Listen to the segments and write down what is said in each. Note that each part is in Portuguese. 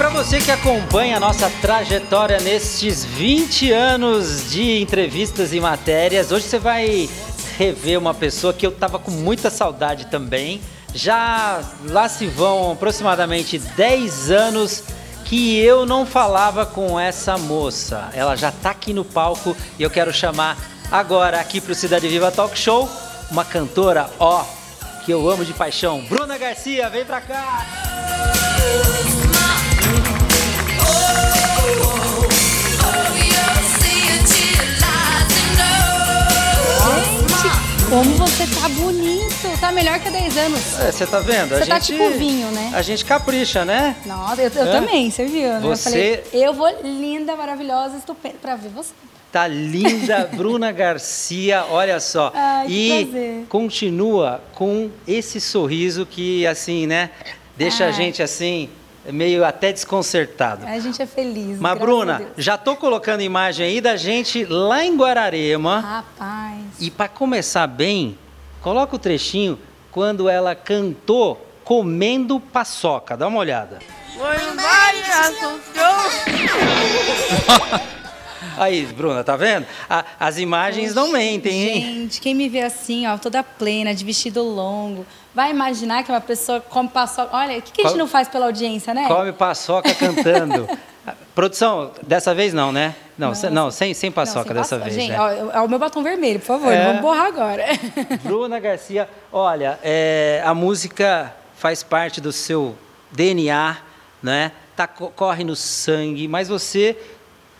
para você que acompanha a nossa trajetória nestes 20 anos de entrevistas e matérias, hoje você vai rever uma pessoa que eu tava com muita saudade também. Já lá se vão aproximadamente 10 anos que eu não falava com essa moça. Ela já tá aqui no palco e eu quero chamar agora aqui pro Cidade Viva Talk Show uma cantora, ó, que eu amo de paixão. Bruna Garcia, vem pra cá! Como você tá bonito, tá melhor que há 10 anos. É, você tá vendo? Você tá tipo vinho, né? A gente capricha, né? Nossa, eu, eu é? também, você viu? Né? Você... Eu falei, eu vou linda, maravilhosa, estupenda, pra ver você. Tá linda, Bruna Garcia, olha só. Ai, e prazer. continua com esse sorriso que, assim, né, deixa Ai. a gente assim meio até desconcertado. A gente é feliz. Mas, Bruna, já tô colocando imagem aí da gente lá em Guararema. Rapaz. E para começar bem, coloca o trechinho quando ela cantou comendo paçoca. Dá uma olhada. Aí, Bruna, tá vendo? A, as imagens não mentem, hein? Gente, quem me vê assim, ó, toda plena, de vestido longo, vai imaginar que uma pessoa come paçoca. Olha, o que, que a gente não faz pela audiência, né? Come paçoca cantando. Produção, dessa vez não, né? Não, não, não sem, sem paçoca não, sem dessa vez. Gente, né? ó, é o meu batom vermelho, por favor, é... vamos borrar agora. Bruna Garcia, olha, é, a música faz parte do seu DNA, né? Tá, corre no sangue, mas você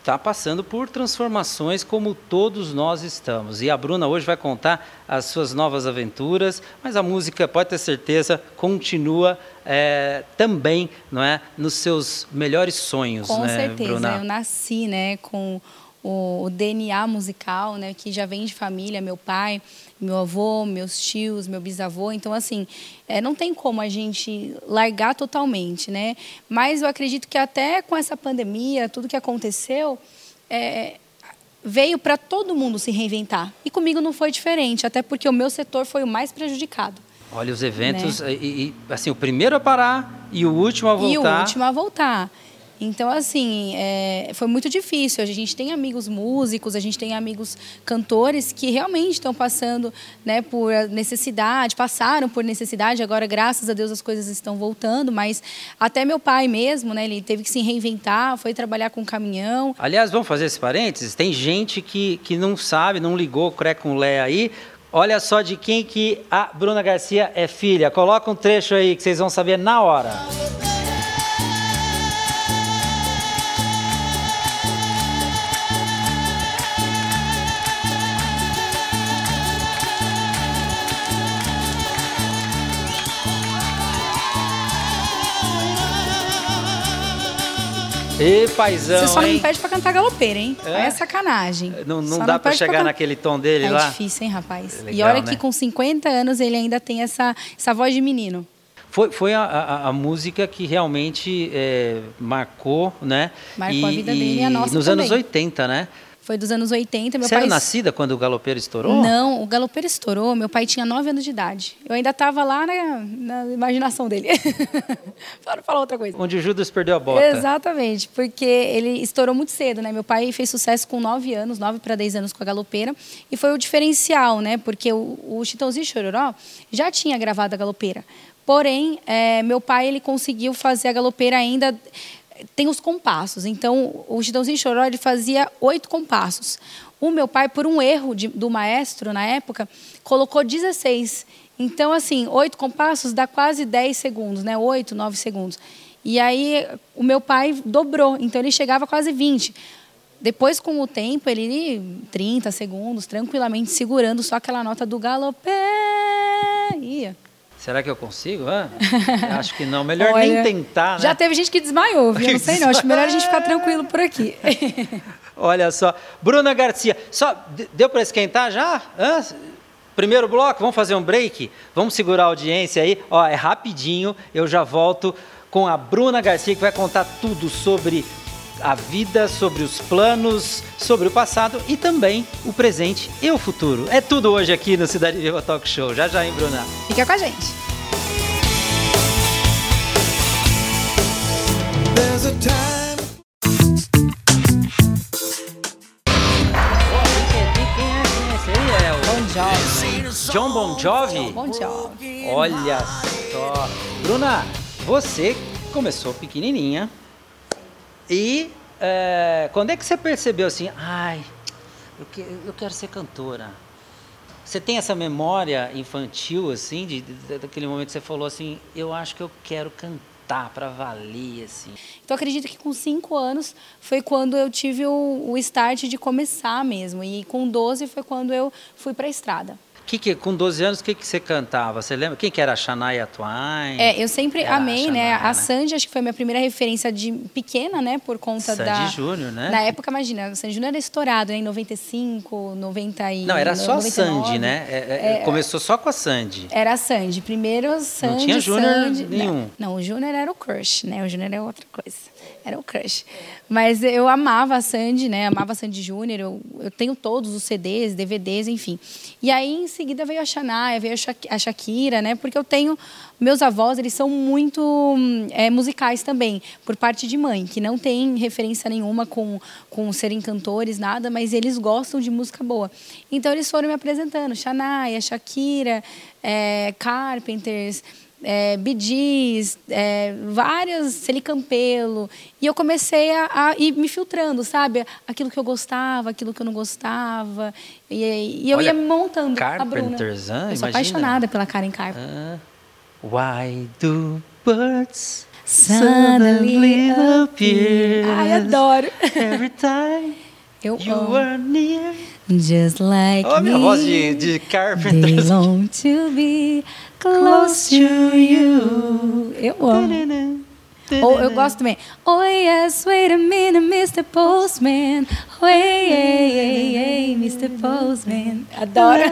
está passando por transformações como todos nós estamos. E a Bruna hoje vai contar as suas novas aventuras, mas a música, pode ter certeza, continua é, também não é, nos seus melhores sonhos. Com né, certeza, Bruna? eu nasci né, com o, o DNA musical, né, que já vem de família, meu pai, meu avô, meus tios, meu bisavô. Então, assim, é, não tem como a gente largar totalmente, né? Mas eu acredito que até com essa pandemia, tudo que aconteceu, é, veio para todo mundo se reinventar. E comigo não foi diferente, até porque o meu setor foi o mais prejudicado. Olha, os eventos, né? e, e, assim, o primeiro a parar e o último a voltar. E o último a voltar. Então, assim, é, foi muito difícil. A gente tem amigos músicos, a gente tem amigos cantores que realmente estão passando né, por necessidade, passaram por necessidade. Agora, graças a Deus, as coisas estão voltando. Mas até meu pai mesmo, né, ele teve que se reinventar, foi trabalhar com caminhão. Aliás, vamos fazer esse parênteses? Tem gente que, que não sabe, não ligou o cré com lé aí. Olha só de quem que a Bruna Garcia é filha. Coloca um trecho aí que vocês vão saber na hora. Ê, paizão, Você só hein? não pede pra cantar galopeira, hein? É, é sacanagem. Não, não dá pra chegar pra naquele tom dele é lá? É difícil, hein, rapaz? É legal, e olha né? que com 50 anos ele ainda tem essa, essa voz de menino. Foi, foi a, a, a música que realmente é, marcou, né? Marcou e, a vida dele e a nossa Nos também. anos 80, né? Foi dos anos 80. Meu Você pai... era nascida quando o Galopeiro estourou? Não, o Galopeiro estourou. Meu pai tinha 9 anos de idade. Eu ainda estava lá na, na, imaginação dele. Para falar outra coisa. Onde o Judas perdeu a bota. Exatamente, porque ele estourou muito cedo, né? Meu pai fez sucesso com 9 anos, 9 para 10 anos com a Galopeira. E foi o diferencial, né? Porque o, o Chitãozinho Chororó já tinha gravado a Galopeira. Porém, é, meu pai ele conseguiu fazer a Galopeira ainda tem os compassos. Então, o Chitãozinho Choró ele fazia oito compassos. O meu pai, por um erro de, do maestro na época, colocou 16. Então, assim, oito compassos dá quase 10 segundos, né? Oito, nove segundos. E aí, o meu pai dobrou. Então, ele chegava quase 20. Depois, com o tempo, ele 30 segundos, tranquilamente segurando só aquela nota do galopé. Ia. Será que eu consigo? Ah, acho que não. Melhor Olha, nem tentar, né? Já teve gente que desmaiou, viu? Eu não sei não. Acho melhor a gente ficar tranquilo por aqui. Olha só. Bruna Garcia, só deu para esquentar já? Hã? Primeiro bloco, vamos fazer um break? Vamos segurar a audiência aí. Ó, é rapidinho, eu já volto com a Bruna Garcia que vai contar tudo sobre a vida, sobre os planos, sobre o passado e também o presente e o futuro. É tudo hoje aqui no Cidade Viva Talk Show. Já já, hein, Bruna? Fica com a gente. Time. Bon Jovi. John Bon Jovi? Bon Jovi. Olha só. Bruna, você começou pequenininha e é, quando é que você percebeu assim, ai, eu, que, eu quero ser cantora? Você tem essa memória infantil, assim, de, de, daquele momento que você falou assim, eu acho que eu quero cantar para valer, assim. Então, acredito que com cinco anos foi quando eu tive o, o start de começar mesmo. E com 12 foi quando eu fui para a estrada. Que, que, com 12 anos, o que, que você cantava? Você lembra? Quem que era a Shania Twain? É, eu sempre Era amei, a Shania, né? né? A Sandy, acho que foi a minha primeira referência de pequena, né? Por conta Sandy da... Júnior, né? Na época, imagina, a Sandy Júnior era estourado, né? Em 95, 90 e... Não, era só a 99. Sandy, né? É, é, começou só com a Sandy. Era a Sandy. Primeiro a Sandy, tinha Júnior Sandy. nenhum. Não, não, o Júnior era o crush, né? O Júnior é outra coisa. Era o crush. Mas eu amava a Sandy, né? Amava a Sandy Júnior. Eu, eu tenho todos os CDs, DVDs, enfim. E aí, em seguida, veio a Shania, veio a Sha- a Shakira, né? Porque eu tenho... Meus avós, eles são muito é, musicais também, por parte de mãe, que não tem referência nenhuma com, com serem cantores, nada, mas eles gostam de música boa. Então, eles foram me apresentando. Shania, Shakira, é, Carpenters é, é, várias, Celi Campelo. E eu comecei a, a ir me filtrando, sabe? Aquilo que eu gostava, aquilo que eu não gostava. E, e eu Olha, ia montando Carpenters, a Bruna. ah, eu sou imagina. apaixonada pela Karen Carpenter. Ah, why do birds Suddenly appear. Ai, adoro. Every time Eu you amo. are near. Just like a minha me, voz de, de They Carpenters. long to be close to you. Eu amo. Ou eu gosto também. Oh yes, wait a minute, Mr. Postman. Oh, hey, hey, hey, hey, Mr. Postman. Adoro.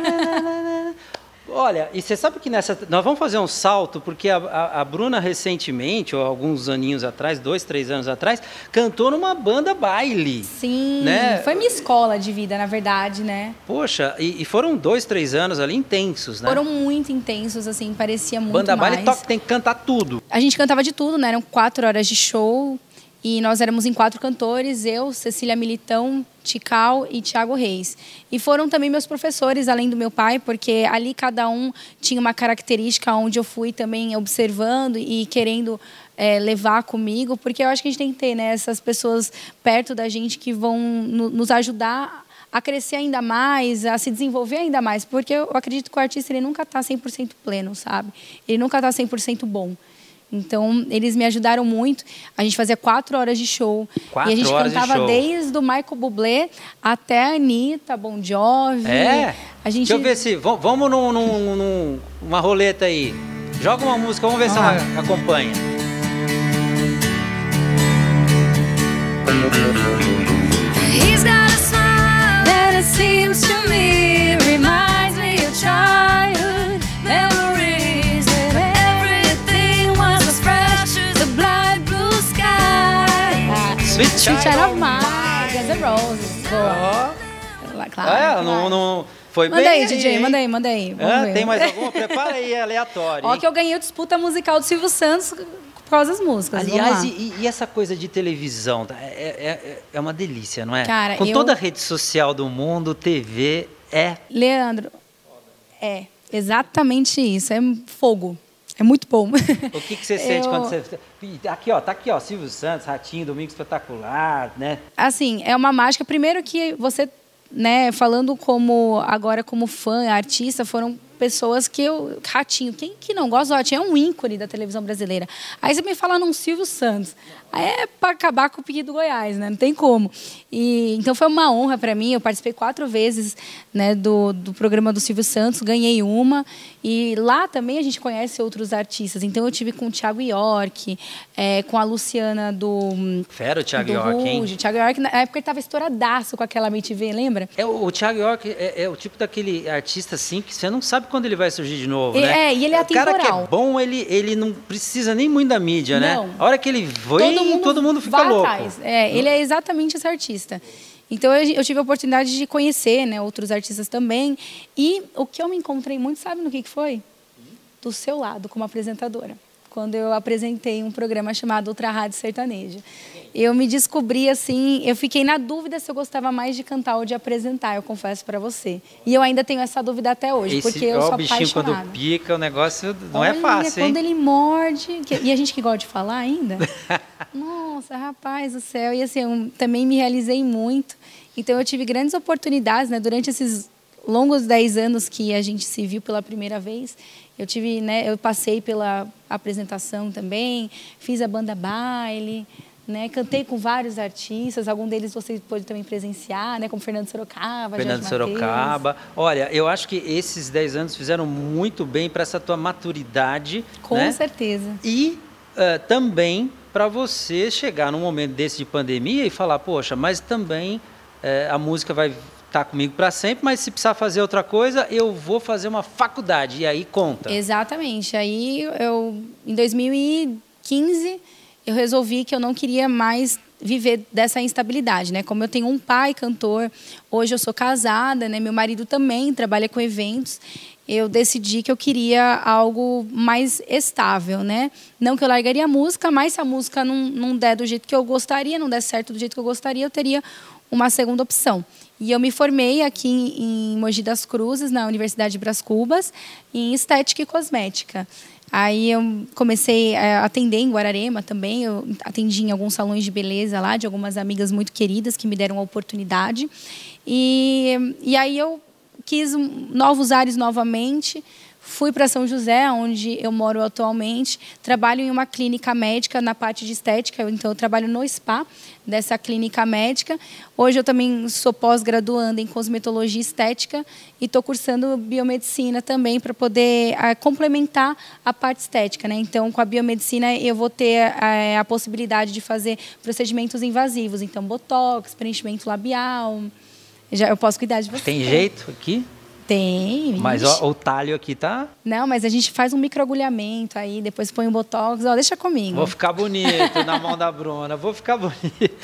Olha, e você sabe que nessa. Nós vamos fazer um salto, porque a, a- a Bruna recentemente, ou alguns aninhos atrás, dois, três anos atrás, cantou numa banda baile. Sim, Né? foi minha escola de vida, na verdade, né? Poxa, e, e foram dois, três anos ali intensos, né? Foram muito intensos, assim, parecia muito Banda mais. baile toca, tem que cantar tudo. A gente cantava de tudo, né? Eram quatro horas de show e nós éramos em quatro cantores, eu, Cecília Militão, Tical e Tiago Reis. E foram também meus professores, além do meu pai, porque ali cada um tinha uma característica onde eu fui também observando e querendo eh, levar comigo, porque eu acho que a gente tem que ter né, essas pessoas perto da gente que vão no- nos ajudar a crescer ainda mais, a se desenvolver ainda mais, porque eu acredito que o artista ele nunca está 100% pleno, sabe? Ele nunca está 100% bom. Então, eles me ajudaram muito. A gente fazia quatro horas de show. Quatro e a gente horas de cantava show. desde o Michael Bublé até a Anitta, Bon Jovi. É? A gente... Deixa eu ver se. vam- Vamos num, num- num- uma roleta aí. Joga uma música, vamos ver se Ah. ela acompanha. He's got a smile that it seems to me Sweet Sweet Child of Mine, Guns N' Roses. Boa. Claro, É, claro. não, não, foi Manda bem. aí, DJ, hein? manda aí, manda aí. Vamos Ah, ver. tem mais alguma? Prepara aí, é aleatório. Ó que eu ganhei a disputa musical do Silvio Santos por causa das músicas. Aliás, e, e essa coisa de televisão? tá? É, é- é uma delícia, não é? Cara, Com eu- toda a rede social do mundo, TV é. Leandro, é exatamente isso. É fogo. É muito bom. O que, que você sente Eu- quando você. Aqui, ó, tá aqui, ó, Silvio Santos, Ratinho, Domingo Espetacular, né? assim, é uma mágica. Primeiro que você, né, falando como agora como fã, artista, foram pessoas que eu. Ratinho, quem que não gosta do Ratinho? É um ícone da televisão brasileira. Aí você me fala num Silvio Santos. Aí é para acabar com o Piqui do Goiás, né? Não tem como. E, então foi uma honra para mim. Eu participei quatro vezes né, do, do programa do Silvio Santos, ganhei uma. E lá também a gente conhece outros artistas. Então eu tive com o Thiago York, é, com a Luciana do. Fera o Thiago York, hein? Ruge. Thiago York, na época ele tava estouradaço com aquela MTV, lembra? É, o, o Thiago York é, é o tipo daquele artista assim que você não sabe quando ele vai surgir de novo, né? é, e ele é O cara que é atemporal. bom, ele, ele não precisa nem muito da mídia, né? Não. A hora que ele vem, todo mundo, fica vai louco. atrás. É, ele é exatamente esse artista. Então eu, eu tive a oportunidade de conhecer né, outros artistas também. E o que eu me encontrei muito, sabe no que, que foi? Do seu lado, como apresentadora. Quando eu apresentei um programa chamado Ultra Rádio Sertanejo. Eu me descobri assim, eu fiquei na dúvida se eu gostava mais de cantar ou de apresentar, eu confesso para você. E eu ainda tenho essa dúvida até hoje, Esse, porque eu ó, sou o bichinho apaixonada. quando pica, o negócio não Olha, é fácil, quando hein? ele morde, que- e a gente que gosta de falar ainda. Nossa, rapaz do céu. E assim, eu também me realizei muito. Então eu tive grandes oportunidades, né, durante esses longos 10 anos que a gente se viu pela primeira vez. Eu tive, né, eu passei pela apresentação também, fiz a banda baile, né, cantei com vários artistas, algum deles você pôde também presenciar, né, como Fernando Sorocaba, Fernando Jorge Mateus. Sorocaba. Olha, eu acho que esses 10 anos fizeram muito bem para essa tua maturidade. Com né? certeza. E eh, também para você chegar num momento desse de pandemia e falar, poxa, mas também eh, a música vai estar comigo para sempre, mas se precisar fazer outra coisa, eu vou fazer uma faculdade. E aí conta. Exatamente. Aí eu, em 2015, eu resolvi que eu não queria mais viver dessa instabilidade, né? Como eu tenho um pai cantor, hoje eu sou casada, né? Meu marido também trabalha com eventos. Eu decidi que eu queria algo mais estável, né? Não que eu largaria a música, mas se a música não, não der do jeito que eu gostaria, não der certo do jeito que eu gostaria, eu teria uma segunda opção. E eu me formei aqui em Mogi das Cruzes, na Universidade de Bras Cubas, em estética e cosmética. Aí eu comecei a atender em Guararema também, eu atendi em alguns salões de beleza lá, de algumas amigas muito queridas que me deram a oportunidade. E, e aí eu quis novos ares novamente. Fui para São José, onde eu moro atualmente. Trabalho em uma clínica médica na parte de estética, então eu trabalho no spa dessa clínica médica. Hoje eu também sou pós-graduanda em cosmetologia estética e estou cursando biomedicina também para poder ah, complementar a parte estética. Né? Então, com a biomedicina, eu vou ter ah, a possibilidade de fazer procedimentos invasivos, então botox, preenchimento labial. Já eu posso cuidar de você. Tem jeito aqui? Tem. Mas ó, o talho aqui tá. Não, mas a gente faz um microagulhamento aí, depois põe um botox. Ó, deixa comigo. Vou ficar bonito na mão da Bruna, vou ficar bonito.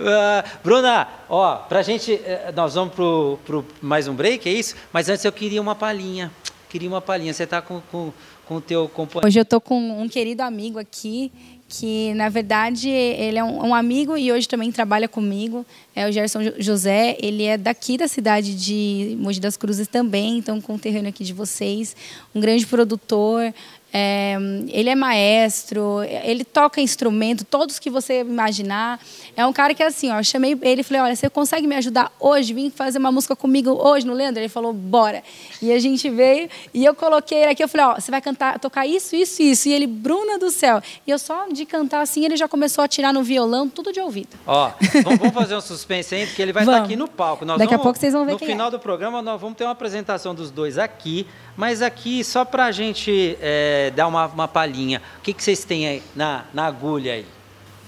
Ah, Bruna, ó, pra gente. eh, Nós vamos pro, pro mais um break, é isso? Mas antes eu queria uma palhinha. Queria uma palhinha. Você tá com, com, com o teu companheiro. Hoje eu tô com um querido amigo aqui, que na verdade ele é um, um amigo e hoje também trabalha comigo. É o Gerson Jo- José. Ele é daqui da cidade de Mogi das Cruzes também, então conterrâneo aqui de vocês. Um grande produtor. É, ele é maestro, ele toca instrumento, todos que você imaginar. É um cara que assim, ó, eu chamei ele e falei, olha, você consegue me ajudar hoje, vir fazer uma música comigo hoje no Leandro? Ele falou, bora. E a gente veio e eu coloquei ele aqui, eu falei, ó, você vai cantar, tocar isso, isso, isso. E ele, Bruna do céu. E eu só de cantar assim, ele já começou a tirar no violão, tudo de ouvido. Ó, vamos, fazer um suspense aí, porque ele vai estar aqui no palco. Nós Daqui a vamos- pouco vocês vão ver No quem final é. do programa, nós vamos ter uma apresentação dos dois aqui, mas aqui só pra gente eh, dar uma, uma palhinha. O que, que vocês têm aí na, na agulha aí?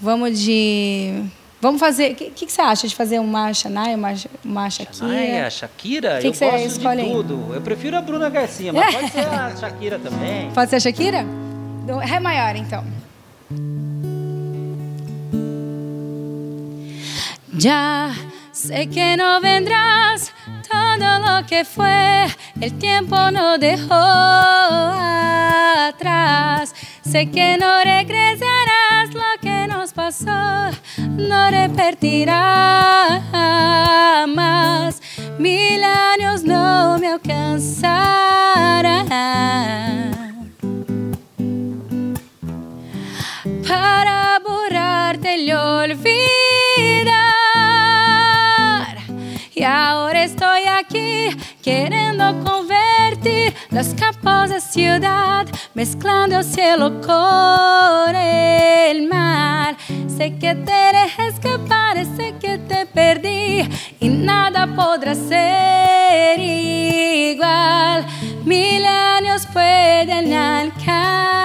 Vamos de. Vamos fazer. O que, que, que você acha de fazer uma Xanai, uma, uma Shakira? Shania, Shakira, Que eu que você gosto escolhe de tudo. Eu prefiro a Bruna Garcia, mas pode ser a Shakira também. Pode ser a Shakira? Do- Ré maior, então. Ya sé que no vendrás, todo lo que fue, el tiempo no dejó atrás. Sé que no regresarás, lo que nos pasó no repetirá más. Mil años no me alcanzarán los de ciudad, mezclando el cielo con el mar. Sé que te dejé escapar, sé que te perdí y nada podrá ser igual. Mil años pueden alcanzar.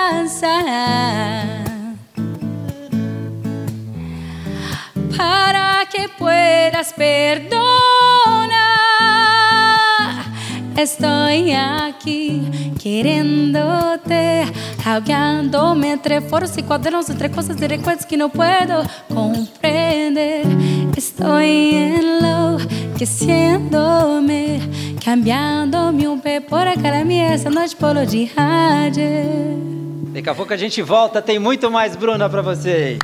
para que puedas perdonar. Estoy aquí queriéndote, ahogándome entre foros y cuadernos, entre cosas y recuerdos que no puedo comprender. Estoy enlouqueciéndome, cambiando-me um pé por a cara minha essa noite polo de rádio. Daqui a pouco a gente volta, tem muito mais Bruna para vocês.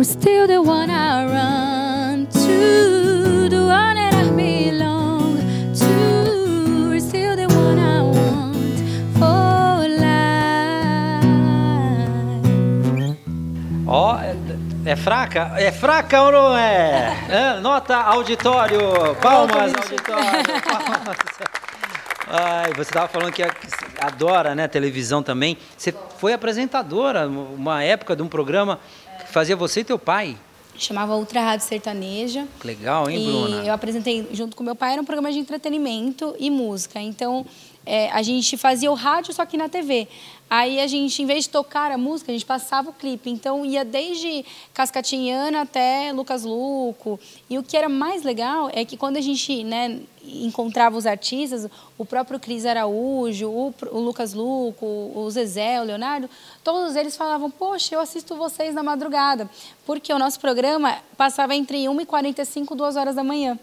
We're still the one I run to, the one that I belong to. We're still the one I want for life. Ó, oh, é, é fraca? É fraca ou não é? é nota auditório, palmas auditório, palmas. Ai, você estava falando que adora né, televisão também. Você foi apresentadora uma época de um programa fazia você e teu pai. Chamava Ultra Rádio Sertaneja. Legal, hein, Bruna? E eu apresentei junto com meu pai, era um programa de entretenimento e música. Então, é, a gente fazia o rádio, só que na TV. Aí a gente, em vez de tocar a música, a gente passava o clipe. Então ia desde Cascatinhana até Lucas Luco. E o que era mais legal é que quando a gente né, encontrava os artistas, o próprio Cris Araújo, o, o, Lucas Luco, o Zezé, o Leonardo, todos eles falavam, poxa, eu assisto vocês na madrugada. Porque o nosso programa passava entre 1h45 e 2 horas da manhã.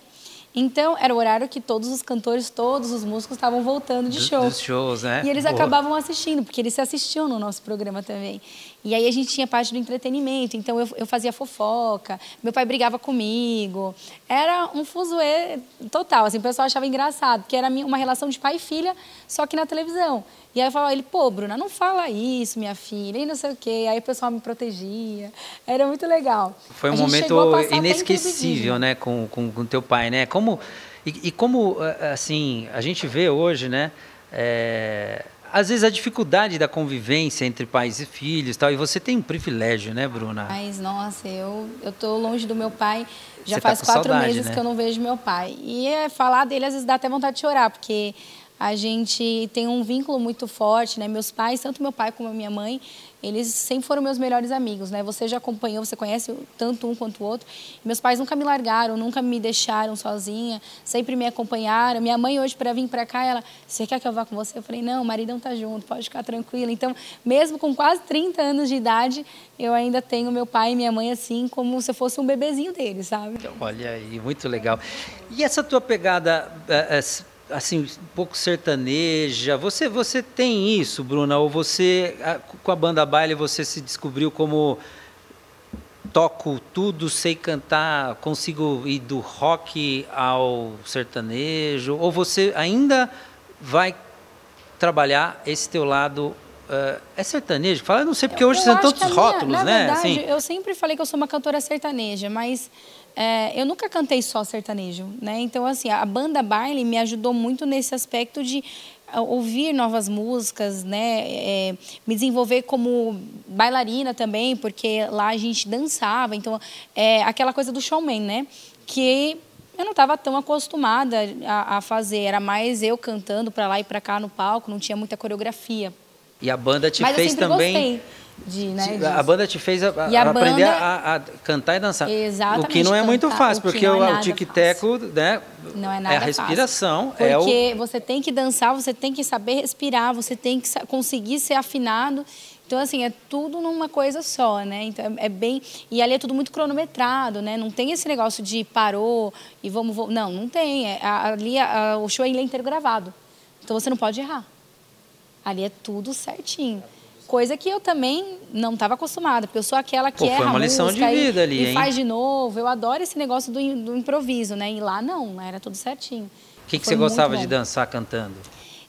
Então, era o horário que todos os cantores, todos os músicos estavam voltando de show. Dos shows, né? E eles Boa. acabavam assistindo, porque eles se assistiam no nosso programa também. E aí a gente tinha parte do entretenimento, então eu, eu fazia fofoca, meu pai brigava comigo. Era um fuzuê total, assim, o pessoal achava engraçado, porque era uma relação de pai e filha, só que na televisão. E aí eu falava, ele, pô, Bruna, não fala isso, minha filha, e não sei o quê. Aí o pessoal me protegia. Era muito legal. Foi um momento inesquecível, né, com, com, com teu pai, né? Como, e, e, como, assim, a gente vê hoje, né, é, às vezes a dificuldade da convivência entre pais e filhos tal, e você tem um privilégio, né, Bruna? Mas, nossa, eu, eu tô longe do meu pai já você tá faz tá quatro saudade, meses né? que eu não vejo meu pai. E é, falar dele às vezes dá até vontade de chorar, porque a gente tem um vínculo muito forte, né? Meus pais, tanto meu pai como minha mãe, eles sempre foram meus melhores amigos, né? Você já acompanhou, você conhece tanto um quanto o outro. Meus pais nunca me largaram, nunca me deixaram sozinha, sempre me acompanharam. Minha mãe hoje para vir para cá, ela, você quer que eu vá com você? Eu falei: "Não, o maridão tá junto, pode ficar tranquila". Então, mesmo com quase 30 anos de idade, eu ainda tenho meu pai e minha mãe assim como se fosse um bebezinho deles, sabe? Olha aí, muito legal. E essa tua pegada é, é, assim um pouco sertaneja. Você você tem isso, Bruna? Ou você com a banda baile você se descobriu como toco tudo, sei cantar, consigo ir do rock ao sertanejo? Ou você ainda vai trabalhar esse teu lado Uh, é sertanejo? Fala, não sei, porque hoje são tantos minha, rótulos, na né? Verdade, assim. Eu sempre falei que eu sou uma cantora sertaneja, mas é, eu nunca cantei só sertanejo, né? Então, assim, a banda Baile me ajudou muito nesse aspecto de é, ouvir novas músicas, né? É, me desenvolver como bailarina também, porque lá a gente dançava. Então, é aquela coisa do showman, né? Que eu não estava tão acostumada a, a, fazer. Era mais eu cantando para lá e para cá no palco, não tinha muita coreografia. E a banda te Mas fez também. Gostei de, né, a banda te fez a, a aprender banda... a, a, cantar e dançar. Exatamente. O que não é muito fácil, porque o, é o tic-teco, né? Não é nada É a respiração. Fácil. Porque é o... você tem que dançar, você tem que saber respirar, você tem que conseguir ser afinado. Então, assim, é tudo numa coisa só, né? Então, é, é bem... E ali é tudo muito cronometrado, né? Não tem esse negócio de parou e vamos... vamos... Não, não tem. É, ali, a, o show é inteiro gravado. Então, você não pode errar. Ali é tudo certinho. Coisa que eu também não estava acostumada, porque eu sou aquela que Pô, erra foi uma lição de vida e, ali, e hein? faz de novo. Eu adoro esse negócio do, do improviso, né? E lá não, era tudo certinho. O que, que você gostava de dançar cantando?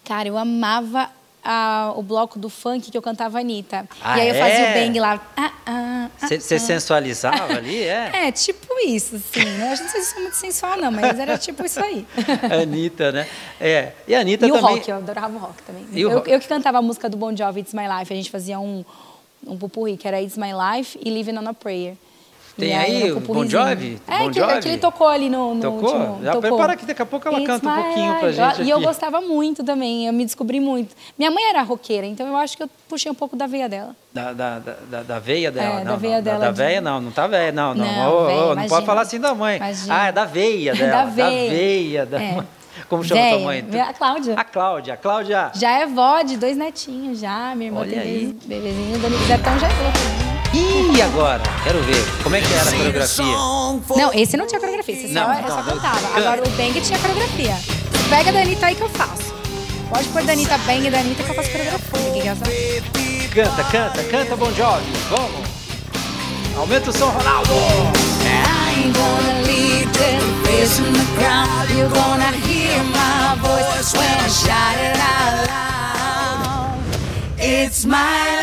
Cara, eu amava a, o bloco do funk que eu cantava Anitta. Ah, e aí eu fazia é? o bang lá. Ah, ah, Você ah, ah. sensualizava ali, é? É, tipo isso, assim. Né? Eu não sei se sou muito sensual, não, mas era tipo isso aí. Anitta, né? É. E a Anitta e também... o rock, eu adorava o rock também. Eu, rock? eu, que cantava a música do Bon Jovi, It's My Life. A gente fazia um, um pupurri, que era It's My Life e Living on a Prayer. Tem aí o Bon Jovi? É, bon que, Jovi? que ele tocou ali no, no tocou? último... Já tocou. prepara que daqui a pouco ela It's canta um pouquinho pra gente aqui. E eu gostava muito também, eu me descobri muito. Minha mãe era roqueira, então eu acho que eu puxei um pouco da veia dela. Da, da, da, da veia dela? É, não, da veia não, dela. Da, da veia não, não tá veia, não. Não, não, oh, véia, oh, não pode falar assim da mãe. Imagina. Ah, é da veia dela. da veia. Da veia da é. mãe. Como chama Véia, tua mãe? A Cláudia. A Cláudia. A Cláudia. Já é vó de dois netinhos, já. Minha irmã Olha tem bebezinho. Dona Zetão já é vó. E agora? Quero ver. Como é que era a coreografia? Não, esse não tinha coreografia, esse Não, só, não, eu só cantava. Agora o bang tinha coreografia. Pega a Danita aí que eu faço. Pode pôr Danita bang e Danita que eu faço coreografia. Que? Canta, canta, canta, Bon Jovi. Vamos. Aumenta o som, Ronaldo. I ain't gonna leave this face in the crowd. You're gonna hear my voice when I shout it out loud. It's my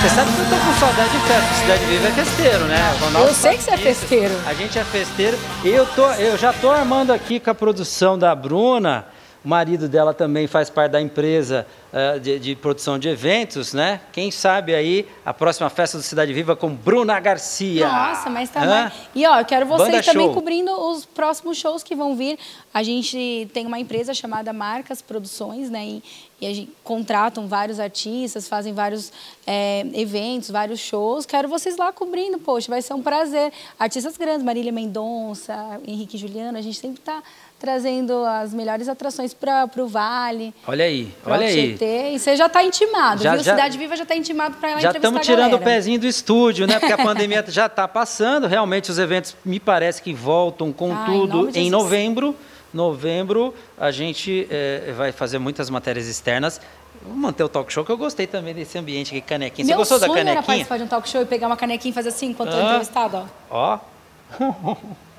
você sabe que eu tô com saudade de festa. Cidade Viva é festeiro, né? Eu sei que você é festeiro. A gente é festeiro. Eu, tô, eu já tô armando aqui com a produção da Bruna. O marido dela também faz parte da empresa eh, de, de produção de eventos, né? Quem sabe aí a próxima festa do Cidade Viva com Bruna Garcia. Nossa, mas tá Hã? bom. E ó, eu quero vocês Banda também show. cobrindo os próximos shows que vão vir. A gente tem uma empresa chamada Marcas Produções, né? E, e a gente contratam vários artistas, fazem vários é, eventos, vários shows. Quero vocês lá cobrindo, poxa, vai ser um prazer. Artistas grandes, Marília Mendonça, Henrique Juliano, a gente sempre tá trazendo as melhores atrações para o Vale. Olha aí, olha o aí. E você já tá intimado, Já- viu? já- Cidade Viva já tá intimado para ir lá Já estamos tirando o pezinho do estúdio, né? Porque a pandemia já está passando. Realmente os eventos me parece que voltam com em tudo em Jesus. novembro. Novembro a gente eh, vai fazer muitas matérias externas. Vou manter o talk show, que eu gostei também desse ambiente aqui, canequinha. Você Meu gostou da sonho era canequinha? participar de um talk show e pegar uma canequinha e fazer assim enquanto eu Ah. entrevistado, ó. Ó,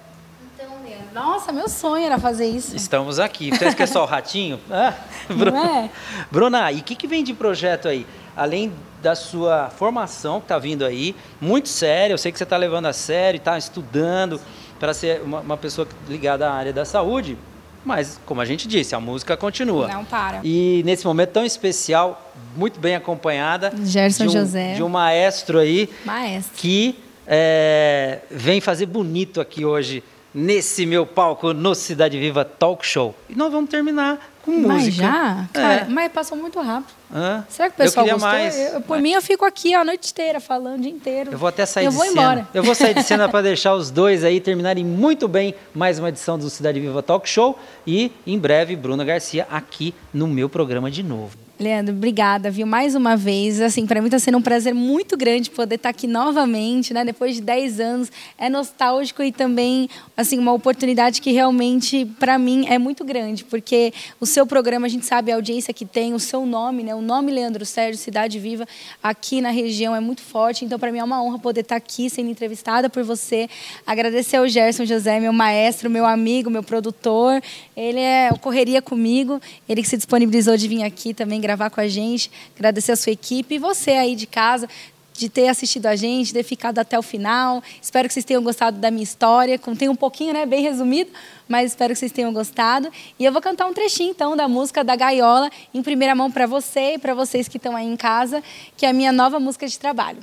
nossa, meu sonho era fazer isso. estamos aqui. Você quer só o ratinho? Ah, Bruna. é? Bruna, e o que, que vem de projeto aí? Além da sua formação que está vindo aí, muito séria, eu sei que você está levando a sério, está estudando para ser uma, uma pessoa ligada à área da saúde, mas, como a gente disse, a música continua. Não para. E nesse momento tão especial, muito bem acompanhada Gerson de um, José. de um maestro aí Maestro. que é, vem fazer bonito aqui hoje nesse meu palco no Cidade Viva Talk Show. E nós vamos terminar com música. Mas já? Cara, É. mas passou muito rápido. Hã? Será que o pessoal eu gostou? mais. Eu- por mim, eu fico aqui a noite inteira falando o dia inteiro. Eu vou até sair Eu de vou cena. embora. Eu vou sair de cena para deixar os dois aí terminarem muito bem mais uma edição do Cidade Viva Talk Show e em breve Bruna Garcia aqui no meu programa de novo. Leandro, obrigada, viu? Mais uma vez. Assim, para mim está sendo um prazer muito grande poder estar aqui novamente, né? Depois de 10 anos. É nostálgico e também, assim, uma oportunidade que realmente, para mim, é muito grande. Porque o seu programa, a gente sabe a audiência que tem, o seu nome, né? O nome Leandro Sérgio, Cidade Viva, aqui na região é muito forte. Então, para mim, é uma honra poder estar aqui sendo entrevistada por você. Agradecer ao Gerson José, meu maestro, meu amigo, meu produtor. Ele é correria comigo. Ele que se disponibilizou de vir aqui também gravar com a gente. Agradecer a sua equipe e você aí de casa de ter assistido a gente, ter ficado até o final. Espero que vocês tenham gostado da minha história. Contei um pouquinho, né, bem resumido, mas espero que vocês tenham gostado. E eu vou cantar um trechinho então da música da Gaiola em primeira mão para você e para vocês que estão aí em casa, que é a minha nova música de trabalho.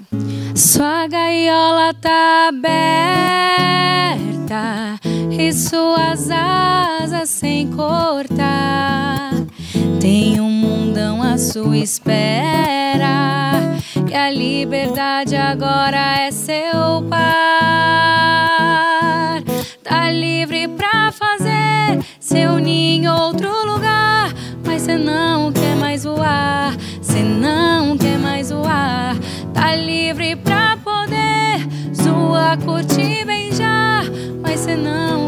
Sua gaiola tá aberta e suas asas sem cortar. Tem um mundão à sua espera. E a liberdade agora é seu par. Tá livre pra fazer seu ninho em outro lugar. Mas cê não quer mais voar. Cê não quer mais voar. Tá livre pra poder sua curtir beijar. Mas cê não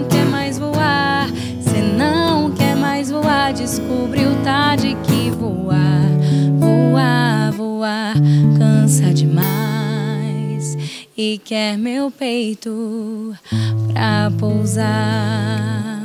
Tarde que voar, voar, voar cansa demais. E quer meu peito pra pousar.